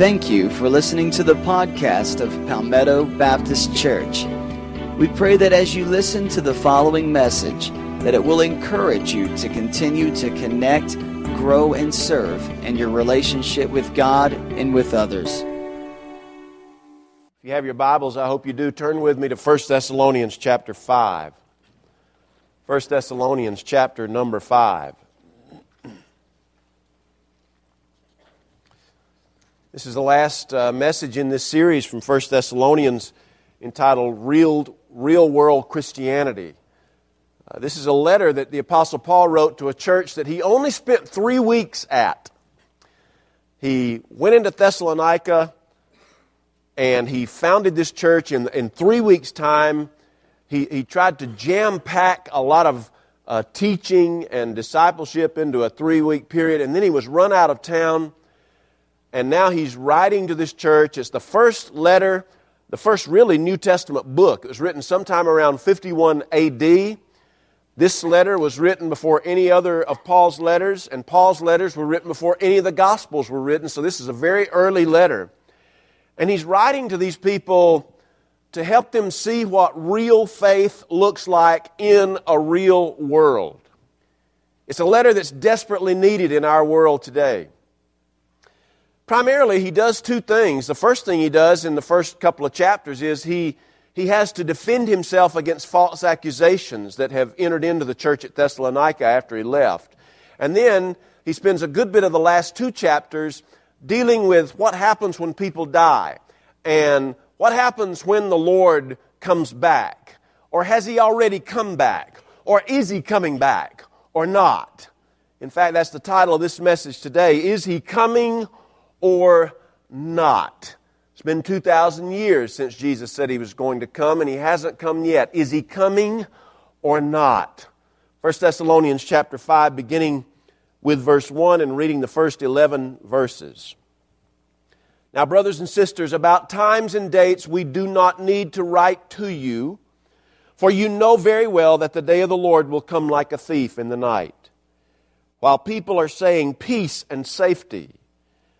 Thank you for listening to the podcast of Palmetto Baptist Church. We pray that as you listen to the following message, that it will encourage you to continue to connect, grow, and serve in your relationship with God and with others. If you have your Bibles, I hope you do, turn with me to 1 Thessalonians chapter 5. 1 Thessalonians chapter number 5. This is the last uh, message in this series from 1 Thessalonians entitled Real, Real World Christianity. Uh, this is a letter that the Apostle Paul wrote to a church that he only spent three weeks at. He went into Thessalonica and he founded this church in, in three weeks' time. He, he tried to jam pack a lot of uh, teaching and discipleship into a three week period, and then he was run out of town and now he's writing to this church. It's the first letter, the first really New Testament book. It was written sometime around 51 AD. This letter was written before any other of Paul's letters, and Paul's letters were written before any of the Gospels were written, so this is a very early letter. And he's writing to these people to help them see what real faith looks like in a real world. It's a letter that's desperately needed in our world today. Primarily, he does two things. The first thing he does in the first couple of chapters is he, he has to defend himself against false accusations that have entered into the church at Thessalonica after he left. And then he spends a good bit of the last two chapters dealing with what happens when people die and what happens when the Lord comes back. Or has he already come back? Or is he coming back? Or not? In fact, that's the title of this message today. Is he coming or not? It's been 2,000 years since Jesus said he was going to come, and he hasn't come yet. Is he coming or not? 1 Thessalonians chapter 5, beginning with verse 1 and reading the first 11 verses. Now, brothers and sisters, about times and dates we do not need to write to you, for you know very well that the day of the Lord will come like a thief in the night. While people are saying peace and safety,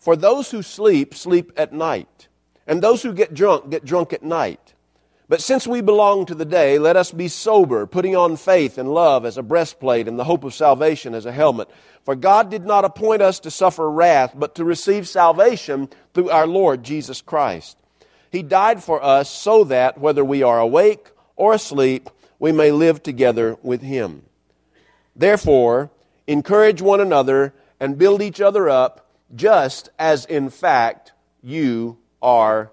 For those who sleep, sleep at night, and those who get drunk, get drunk at night. But since we belong to the day, let us be sober, putting on faith and love as a breastplate and the hope of salvation as a helmet. For God did not appoint us to suffer wrath, but to receive salvation through our Lord Jesus Christ. He died for us so that, whether we are awake or asleep, we may live together with Him. Therefore, encourage one another and build each other up just as in fact you are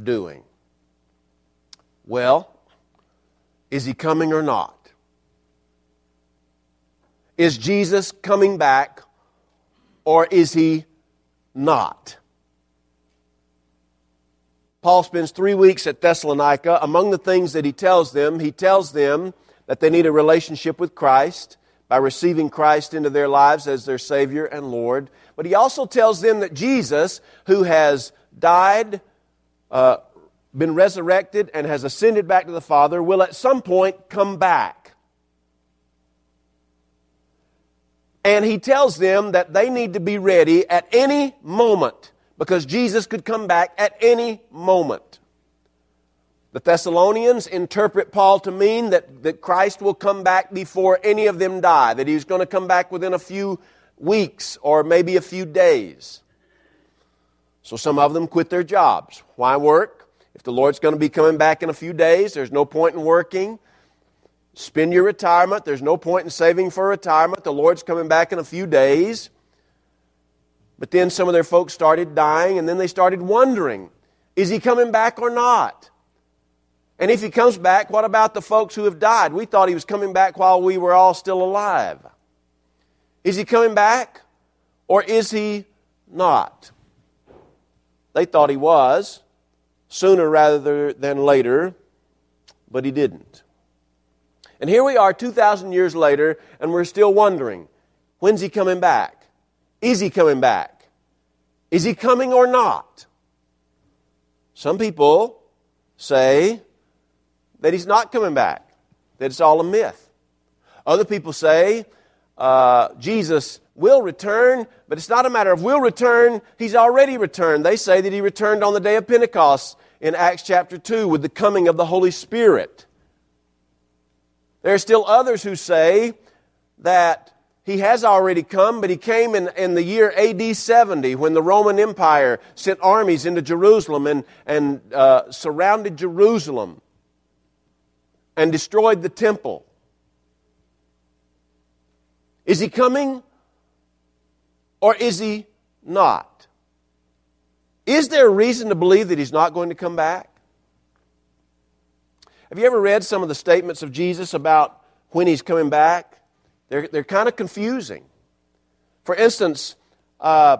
doing. Well, is he coming or not? Is Jesus coming back or is he not? Paul spends three weeks at Thessalonica. Among the things that he tells them, he tells them that they need a relationship with Christ by receiving Christ into their lives as their Savior and Lord. But he also tells them that Jesus, who has died, uh, been resurrected, and has ascended back to the Father, will at some point come back. And he tells them that they need to be ready at any moment because Jesus could come back at any moment. The Thessalonians interpret Paul to mean that, that Christ will come back before any of them die, that he's going to come back within a few weeks or maybe a few days. So some of them quit their jobs. Why work? If the Lord's going to be coming back in a few days, there's no point in working. Spend your retirement. There's no point in saving for retirement. The Lord's coming back in a few days. But then some of their folks started dying, and then they started wondering is he coming back or not? And if he comes back, what about the folks who have died? We thought he was coming back while we were all still alive. Is he coming back or is he not? They thought he was. sooner rather than later, but he didn't. And here we are 2,000 years later, and we're still wondering when's he coming back? Is he coming back? Is he coming or not? Some people say that he's not coming back, that it's all a myth. Other people say uh, Jesus will return, but it's not a matter of will return, he's already returned. They say that he returned on the day of Pentecost in Acts chapter 2 with the coming of the Holy Spirit. There are still others who say that he has already come, but he came in, in the year AD 70 when the Roman Empire sent armies into Jerusalem and, and uh, surrounded Jerusalem and destroyed the temple. Is he coming or is he not? Is there a reason to believe that he's not going to come back? Have you ever read some of the statements of Jesus about when he's coming back? They're, they're kind of confusing. For instance, uh,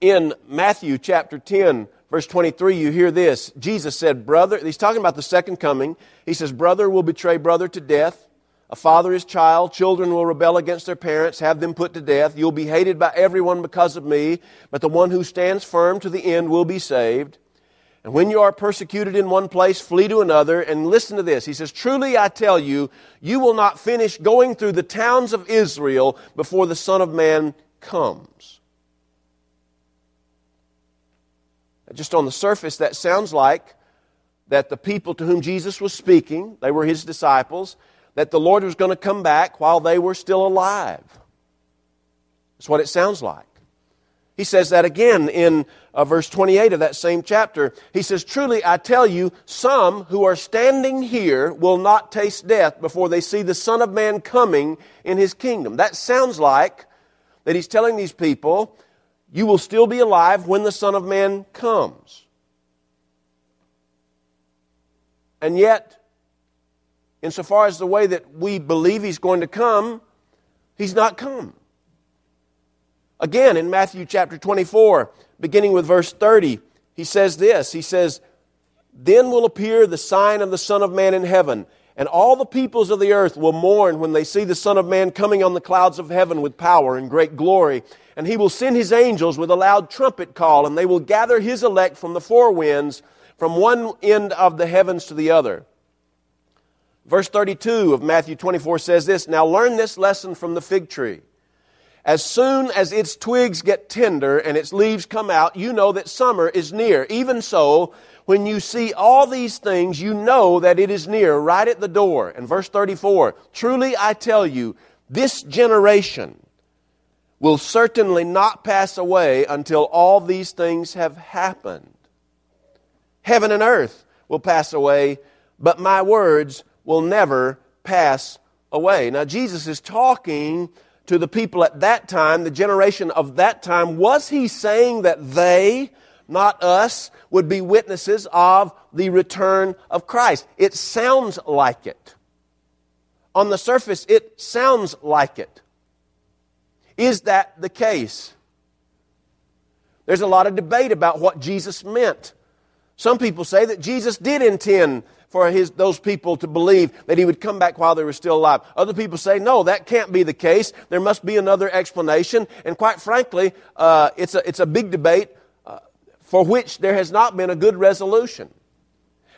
in Matthew chapter 10, verse 23, you hear this. Jesus said, Brother, he's talking about the second coming. He says, Brother will betray brother to death. A father his child. Children will rebel against their parents, have them put to death. You'll be hated by everyone because of me, but the one who stands firm to the end will be saved. And when you are persecuted in one place, flee to another. And listen to this. He says, Truly I tell you, you will not finish going through the towns of Israel before the Son of Man comes. Just on the surface, that sounds like that the people to whom Jesus was speaking, they were his disciples, that the Lord was going to come back while they were still alive. That's what it sounds like. He says that again in uh, verse 28 of that same chapter. He says, Truly I tell you, some who are standing here will not taste death before they see the Son of Man coming in his kingdom. That sounds like that he's telling these people, You will still be alive when the Son of Man comes. And yet, insofar as the way that we believe he's going to come, he's not come. Again, in Matthew chapter 24, beginning with verse 30, he says this He says, Then will appear the sign of the Son of Man in heaven, and all the peoples of the earth will mourn when they see the Son of Man coming on the clouds of heaven with power and great glory. And he will send his angels with a loud trumpet call, and they will gather his elect from the four winds, from one end of the heavens to the other. Verse 32 of Matthew 24 says this Now learn this lesson from the fig tree. As soon as its twigs get tender and its leaves come out, you know that summer is near. Even so, when you see all these things, you know that it is near, right at the door. And verse 34 Truly I tell you, this generation will certainly not pass away until all these things have happened. Heaven and earth will pass away, but my words will never pass away. Now, Jesus is talking to the people at that time, the generation of that time, was he saying that they, not us, would be witnesses of the return of Christ? It sounds like it. On the surface, it sounds like it. Is that the case? There's a lot of debate about what Jesus meant. Some people say that Jesus did intend for his, those people to believe that he would come back while they were still alive. Other people say, no, that can't be the case. There must be another explanation. And quite frankly, uh, it's, a, it's a big debate uh, for which there has not been a good resolution.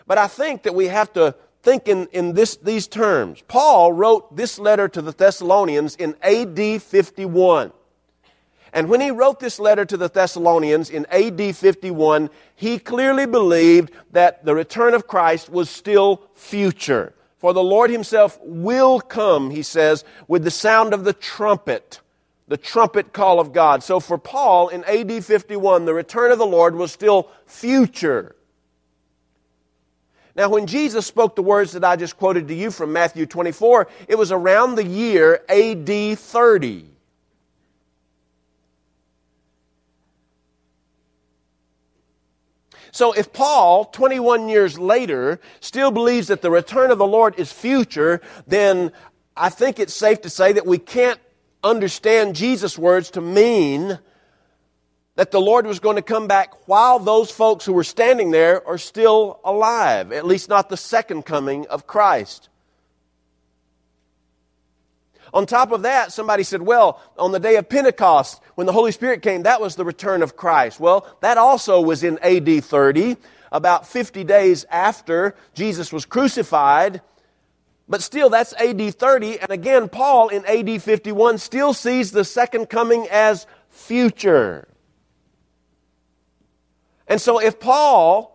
But I think that we have to think in, in this, these terms. Paul wrote this letter to the Thessalonians in AD 51. And when he wrote this letter to the Thessalonians in AD 51, he clearly believed that the return of Christ was still future. For the Lord himself will come, he says, with the sound of the trumpet, the trumpet call of God. So for Paul in AD 51, the return of the Lord was still future. Now, when Jesus spoke the words that I just quoted to you from Matthew 24, it was around the year AD 30. So if Paul, 21 years later, still believes that the return of the Lord is future, then I think it's safe to say that we can't understand Jesus' words to mean that the Lord was going to come back while those folks who were standing there are still alive, at least not the second coming of Christ. On top of that, somebody said, well, on the day of Pentecost, when the Holy Spirit came, that was the return of Christ. Well, that also was in AD 30, about 50 days after Jesus was crucified. But still, that's AD 30. And again, Paul in AD 51 still sees the second coming as future. And so if Paul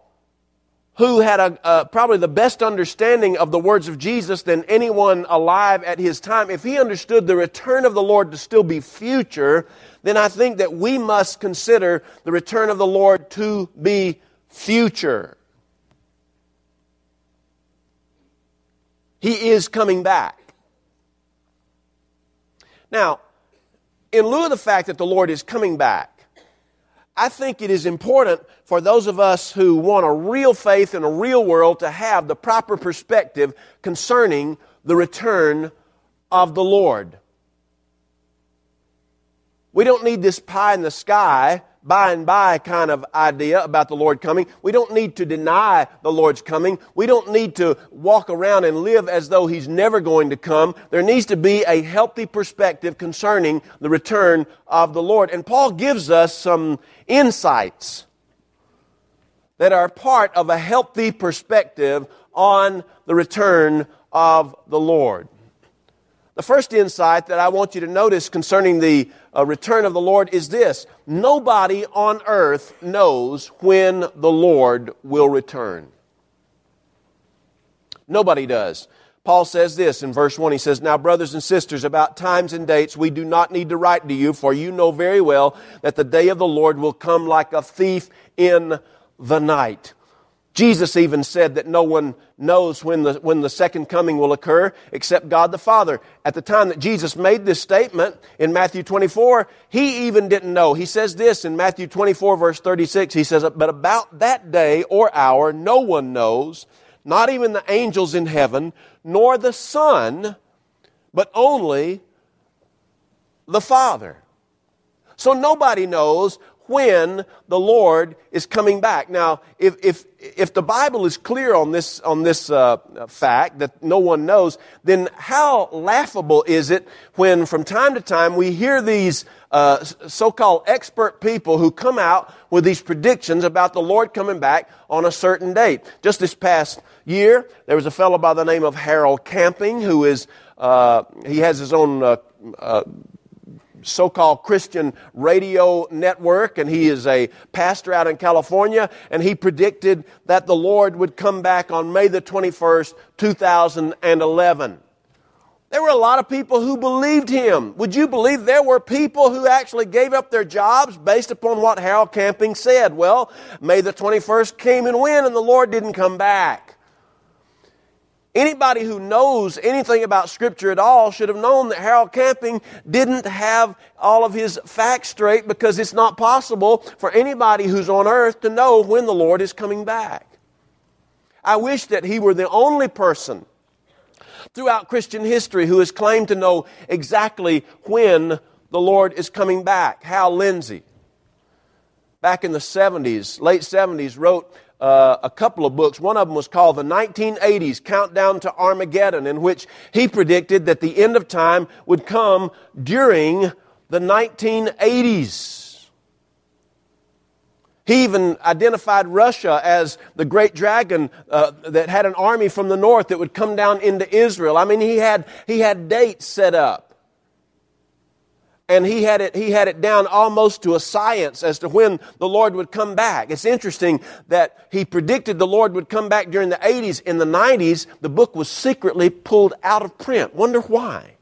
who had a, uh, probably the best understanding of the words of Jesus than anyone alive at his time, if he understood the return of the Lord to still be future, then I think that we must consider the return of the Lord to be future. He is coming back. Now, in lieu of the fact that the Lord is coming back, I think it is important for those of us who want a real faith in a real world to have the proper perspective concerning the return of the Lord. We don't need this pie in the sky by and by kind of idea about the Lord coming. We don't need to deny the Lord's coming. We don't need to walk around and live as though He's never going to come. There needs to be a healthy perspective concerning the return of the Lord. And Paul gives us some insights that are part of a healthy perspective on the return of the Lord. The first insight that I want you to notice concerning the uh, return of the Lord is this nobody on earth knows when the Lord will return. Nobody does. Paul says this in verse 1. He says, Now, brothers and sisters, about times and dates we do not need to write to you, for you know very well that the day of the Lord will come like a thief in the night. Jesus even said that no one knows when the, when the second coming will occur except God the Father. At the time that Jesus made this statement in Matthew 24, he even didn't know. He says this in Matthew 24 verse 36. He says, But about that day or hour no one knows, not even the angels in heaven, nor the Son, but only the Father. So nobody knows when the Lord is coming back. Now, if, if, if the Bible is clear on this, on this uh, fact that no one knows, then how laughable is it when from time to time we hear these uh, so-called expert people who come out with these predictions about the Lord coming back on a certain date. Just this past year, there was a fellow by the name of Harold Camping who is, uh, he has his own uh, uh, so called Christian radio network, and he is a pastor out in California, and he predicted that the Lord would come back on May the 21st, 2011. There were a lot of people who believed him. Would you believe there were people who actually gave up their jobs based upon what Harold Camping said? Well, May the 21st came and went, and the Lord didn't come back. Anybody who knows anything about Scripture at all should have known that Harold Camping didn't have all of his facts straight because it's not possible for anybody who's on earth to know when the Lord is coming back. I wish that he were the only person throughout Christian history who has claimed to know exactly when the Lord is coming back. Hal Lindsey, back in the 70s, late 70s, wrote uh, a couple of books. One of them was called The 1980s Countdown to Armageddon, in which he predicted that the end of time would come during the 1980s. He even identified Russia as the great dragon uh, that had an army from the north that would come down into Israel. I mean, he had, he had dates set up and he had it he had it down almost to a science as to when the Lord would come back. It's interesting that he predicted the Lord would come back during the 80s. In the 90s, the book was secretly pulled out of print. Wonder why?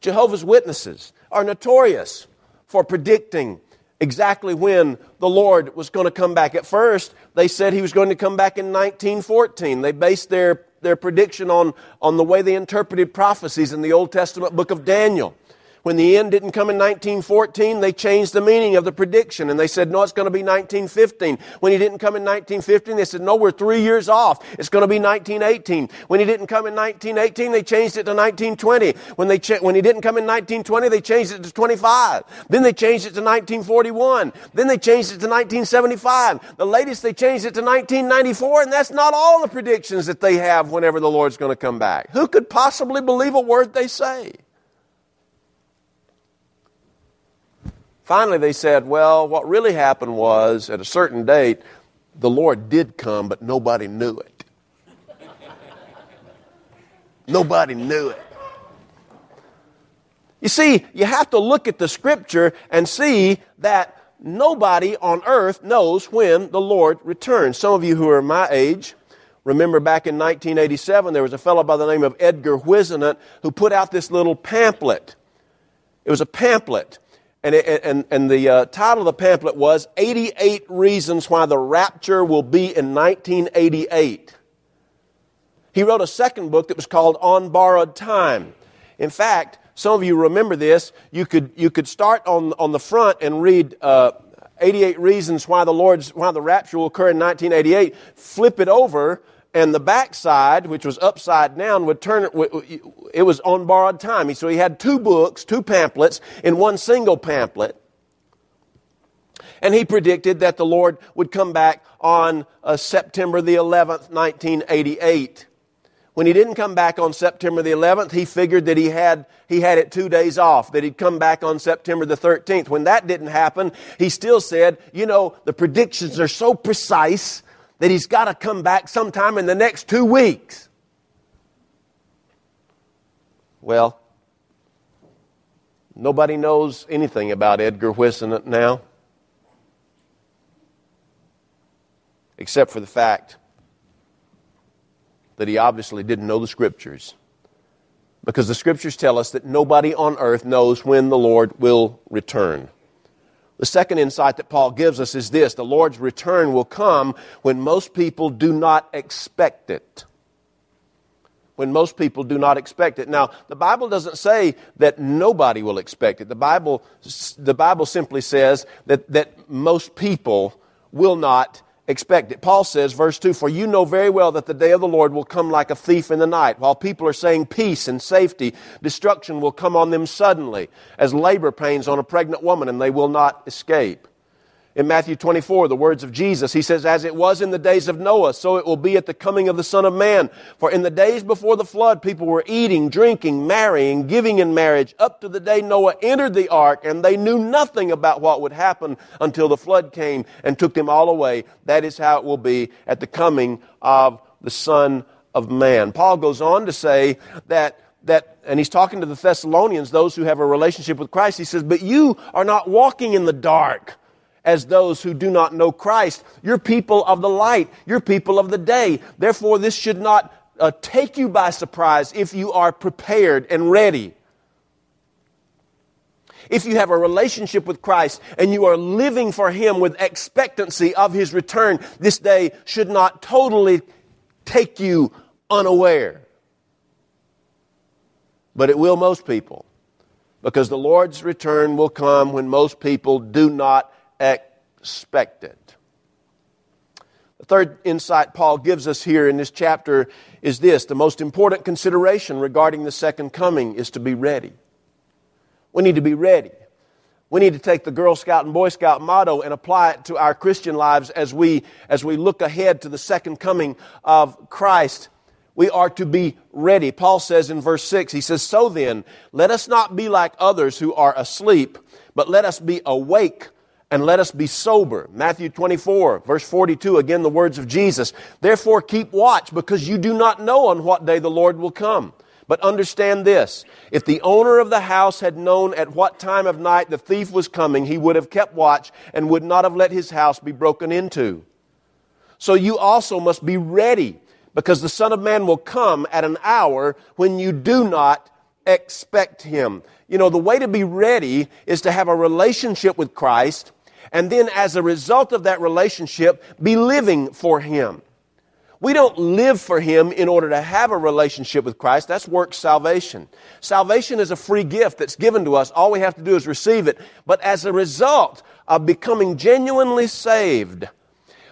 Jehovah's Witnesses are notorious for predicting exactly when the Lord was going to come back. At first, they said he was going to come back in 1914. They based their their prediction on, on the way they interpreted prophecies in the Old Testament book of Daniel. When the end didn't come in 1914, they changed the meaning of the prediction and they said, no, it's going to be 1915. When he didn't come in 1915, they said, no, we're three years off. It's going to be 1918. When he didn't come in 1918, they changed it to 1920. When, they when he didn't come in 1920, they changed it to 25. Then they changed it to 1941. Then they changed it to 1975. The latest, they changed it to 1994, and that's not all the predictions that they have whenever the Lord's going to come back. Who could possibly believe a word they say? Finally, they said, well, what really happened was at a certain date, the Lord did come, but nobody knew it. nobody knew it. You see, you have to look at the scripture and see that nobody on earth knows when the Lord returns. Some of you who are my age remember back in 1987, there was a fellow by the name of Edgar Whisenant who put out this little pamphlet. It was a pamphlet and, it, and, and the uh, title of the pamphlet was 88 Reasons Why the Rapture Will Be in 1988. He wrote a second book that was called On Borrowed Time. In fact, some of you remember this. You could, you could start on, on the front and read uh, 88 Reasons Why the, Lord's, why the Rapture will occur in 1988. Flip it over and the backside, which was upside down, would turn it, it was on borrowed time. So he had two books, two pamphlets in one single pamphlet. And he predicted that the Lord would come back on uh, September the 11th, 1988. When he didn't come back on September the 11th, he figured that he had, he had it two days off, that he'd come back on September the 13th. When that didn't happen, he still said, you know, the predictions are so precise that he's got to come back sometime in the next two weeks. Well, nobody knows anything about Edgar Whisenant now, except for the fact that he obviously didn't know the Scriptures. Because the Scriptures tell us that nobody on earth knows when the Lord will return. The second insight that Paul gives us is this the Lord's return will come when most people do not expect it. When most people do not expect it. Now, the Bible doesn't say that nobody will expect it. The Bible, the Bible simply says that, that most people will not expect it. Paul says, verse 2, For you know very well that the day of the Lord will come like a thief in the night. While people are saying peace and safety, destruction will come on them suddenly, as labor pains on a pregnant woman, and they will not escape. In Matthew 24, the words of Jesus, he says, As it was in the days of Noah, so it will be at the coming of the Son of Man. For in the days before the flood, people were eating, drinking, marrying, giving in marriage, up to the day Noah entered the ark, and they knew nothing about what would happen until the flood came and took them all away. That is how it will be at the coming of the Son of Man. Paul goes on to say that that, and he's talking to the Thessalonians, those who have a relationship with Christ. He says, But you are not walking in the dark as those who do not know Christ. You're people of the light. You're people of the day. Therefore, this should not uh, take you by surprise if you are prepared and ready. If you have a relationship with Christ and you are living for Him with expectancy of His return, this day should not totally take you unaware. But it will most people. Because the Lord's return will come when most people do not expected. The third insight Paul gives us here in this chapter is this the most important consideration regarding the second coming is to be ready. We need to be ready. We need to take the Girl Scout and Boy Scout motto and apply it to our Christian lives as we, as we look ahead to the second coming of Christ. We are to be ready. Paul says in verse 6, he says, So then, let us not be like others who are asleep, but let us be awake and let us be sober. Matthew 24, verse 42, again the words of Jesus. Therefore keep watch because you do not know on what day the Lord will come. But understand this if the owner of the house had known at what time of night the thief was coming, he would have kept watch and would not have let his house be broken into. So you also must be ready because the Son of Man will come at an hour when you do not expect him. You know, the way to be ready is to have a relationship with Christ and then as a result of that relationship, be living for Him. We don't live for Him in order to have a relationship with Christ. That's work salvation. Salvation is a free gift that's given to us. All we have to do is receive it. But as a result of becoming genuinely saved,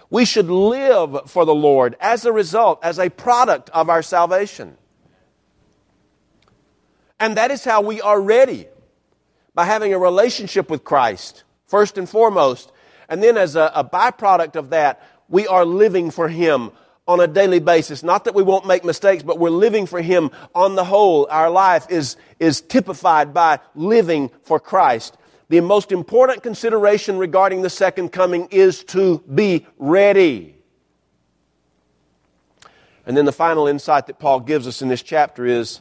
we should live for the Lord as a result, as a product of our salvation. And that is how we are ready by having a relationship with Christ, first and foremost. And then, as a, a byproduct of that, we are living for Him on a daily basis. Not that we won't make mistakes, but we're living for Him on the whole. Our life is, is typified by living for Christ. The most important consideration regarding the second coming is to be ready. And then the final insight that Paul gives us in this chapter is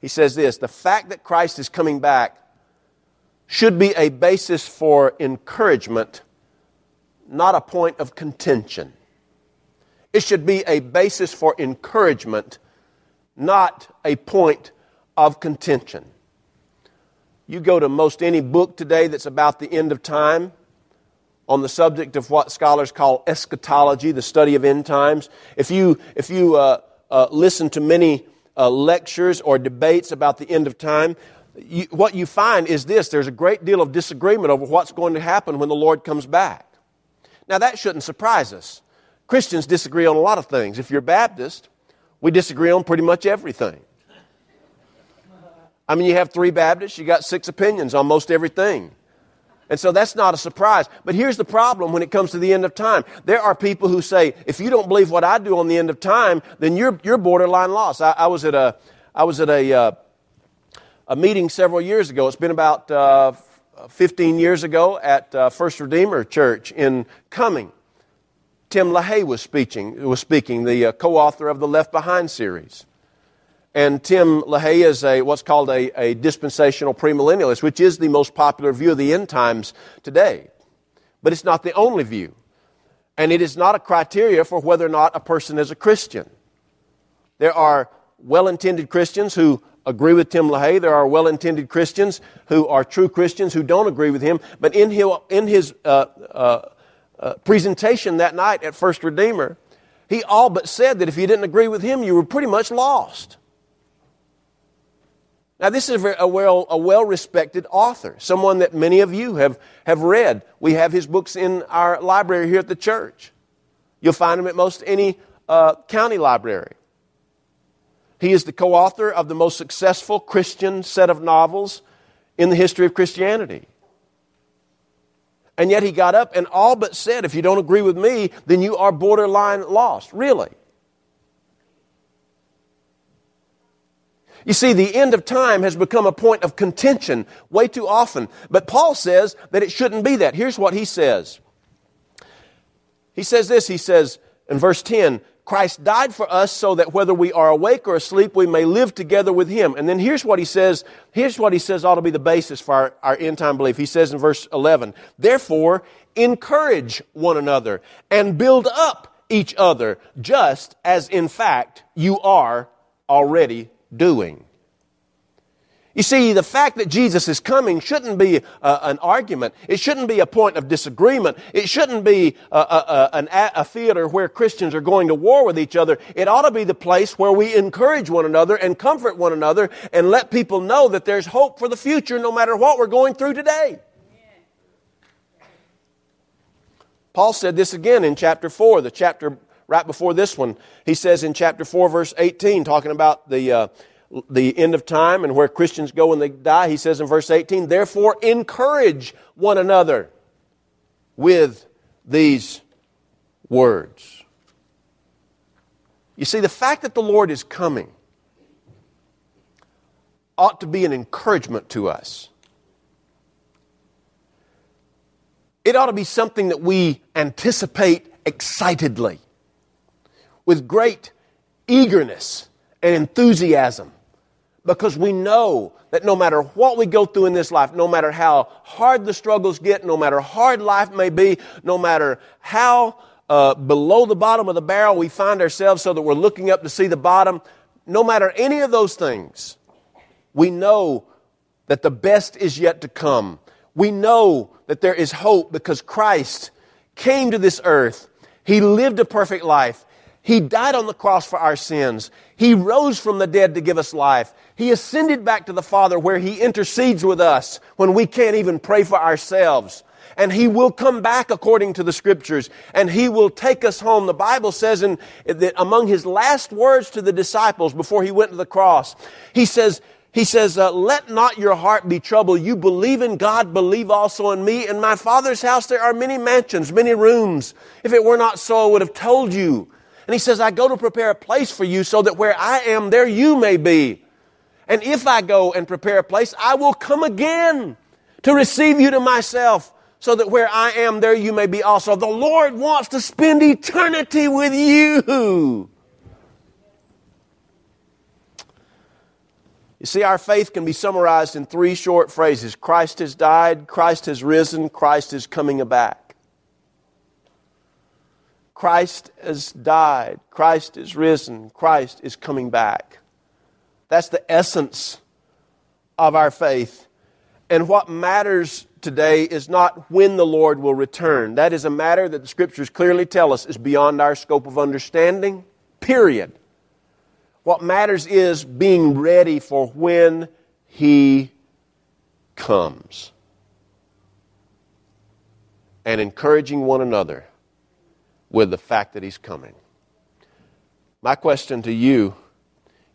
he says this the fact that Christ is coming back should be a basis for encouragement, not a point of contention. It should be a basis for encouragement, not a point of contention. You go to most any book today that's about the end of time on the subject of what scholars call eschatology, the study of end times. If you, if you uh, uh, listen to many uh, lectures or debates about the end of time, you, what you find is this there's a great deal of disagreement over what's going to happen when the Lord comes back. Now, that shouldn't surprise us. Christians disagree on a lot of things. If you're Baptist, we disagree on pretty much everything. I mean, you have three Baptists, you got six opinions on most everything. And so that's not a surprise. But here's the problem when it comes to the end of time. There are people who say, if you don't believe what I do on the end of time, then you're, you're borderline lost. I, I was at a, I was at a, uh, a meeting several years ago. It's been about uh, 15 years ago at uh, First Redeemer Church in Cumming. Tim LaHaye was speaking, was speaking the uh, co-author of the Left Behind series. And Tim LaHaye is a, what's called a, a dispensational premillennialist, which is the most popular view of the end times today. But it's not the only view. And it is not a criteria for whether or not a person is a Christian. There are well intended Christians who agree with Tim LaHaye. There are well intended Christians who are true Christians who don't agree with him. But in his, in his uh, uh, uh, presentation that night at First Redeemer, he all but said that if you didn't agree with him, you were pretty much lost. Now, this is a well, a well respected author, someone that many of you have, have read. We have his books in our library here at the church. You'll find him at most any uh, county library. He is the co author of the most successful Christian set of novels in the history of Christianity. And yet he got up and all but said, if you don't agree with me, then you are borderline lost. Really? You see, the end of time has become a point of contention way too often. But Paul says that it shouldn't be that. Here's what he says. He says this, he says in verse 10, Christ died for us so that whether we are awake or asleep, we may live together with him. And then here's what he says. Here's what he says ought to be the basis for our, our end time belief. He says in verse 11, therefore, encourage one another and build up each other, just as in fact you are already doing. You see, the fact that Jesus is coming shouldn't be uh, an argument. It shouldn't be a point of disagreement. It shouldn't be a, a, a, a, theater where Christians are going to war with each other. It ought to be the place where we encourage one another and comfort one another and let people know that there's hope for the future no matter what we're going through today. Paul said this again in chapter 4, the chapter right before this one. He says in chapter 4, verse 18, talking about the. Uh, the end of time and where Christians go when they die, he says in verse 18, therefore encourage one another with these words. You see, the fact that the Lord is coming ought to be an encouragement to us. It ought to be something that we anticipate excitedly, with great eagerness and enthusiasm because we know that no matter what we go through in this life, no matter how hard the struggles get, no matter how hard life may be, no matter how uh, below the bottom of the barrel we find ourselves so that we're looking up to see the bottom, no matter any of those things, we know that the best is yet to come. We know that there is hope because Christ came to this earth. He lived a perfect life. He died on the cross for our sins. He rose from the dead to give us life. He ascended back to the Father where He intercedes with us when we can't even pray for ourselves. And He will come back according to the Scriptures and He will take us home. The Bible says in, that among His last words to the disciples before He went to the cross, He says, he says, uh, Let not your heart be troubled. You believe in God, believe also in me. In my Father's house there are many mansions, many rooms. If it were not so, I would have told you. And he says, I go to prepare a place for you so that where I am, there you may be. And if I go and prepare a place, I will come again to receive you to myself so that where I am, there you may be also. The Lord wants to spend eternity with you. You see, our faith can be summarized in three short phrases Christ has died, Christ has risen, Christ is coming back. Christ has died, Christ is risen, Christ is coming back. That's the essence of our faith. And what matters today is not when the Lord will return. That is a matter that the Scriptures clearly tell us is beyond our scope of understanding, period. What matters is being ready for when He comes and encouraging one another with the fact that He's coming. My question to you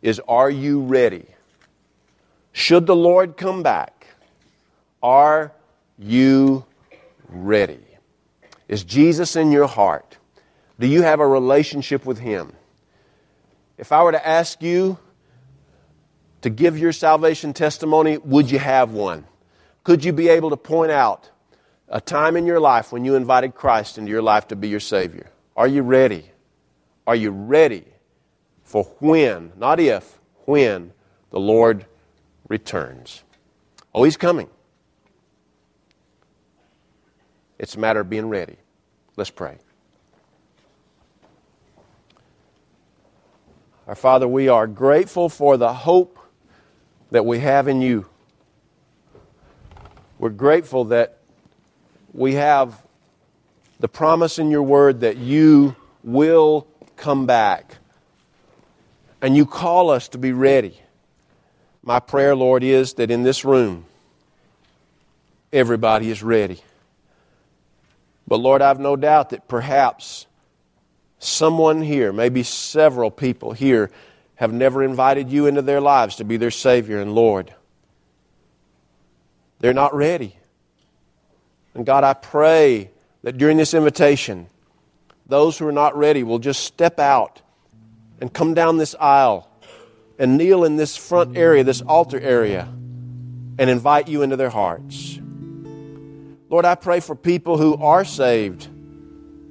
is Are you ready? Should the Lord come back, are you ready? Is Jesus in your heart? Do you have a relationship with Him? If I were to ask you to give your salvation testimony, would you have one? Could you be able to point out a time in your life when you invited Christ into your life to be your Savior? Are you ready? Are you ready for when, not if, when the Lord returns? Oh, He's coming. It's a matter of being ready. Let's pray. Our Father, we are grateful for the hope that we have in you. We're grateful that we have the promise in your word that you will come back. And you call us to be ready. My prayer, Lord, is that in this room, everybody is ready. But Lord, I've no doubt that perhaps Someone here, maybe several people here, have never invited you into their lives to be their Savior and Lord. They're not ready. And God, I pray that during this invitation, those who are not ready will just step out and come down this aisle and kneel in this front area, this altar area, and invite you into their hearts. Lord, I pray for people who are saved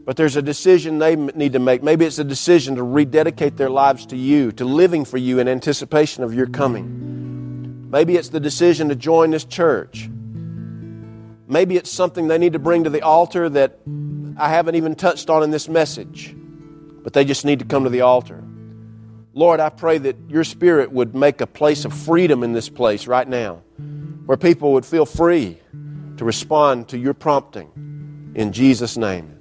but there's a decision they need to make. Maybe it's a decision to rededicate their lives to you, to living for you in anticipation of your coming. Maybe it's the decision to join this church. Maybe it's something they need to bring to the altar that I haven't even touched on in this message, but they just need to come to the altar. Lord, I pray that your Spirit would make a place of freedom in this place right now, where people would feel free to respond to your prompting. In Jesus' name.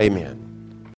Amen.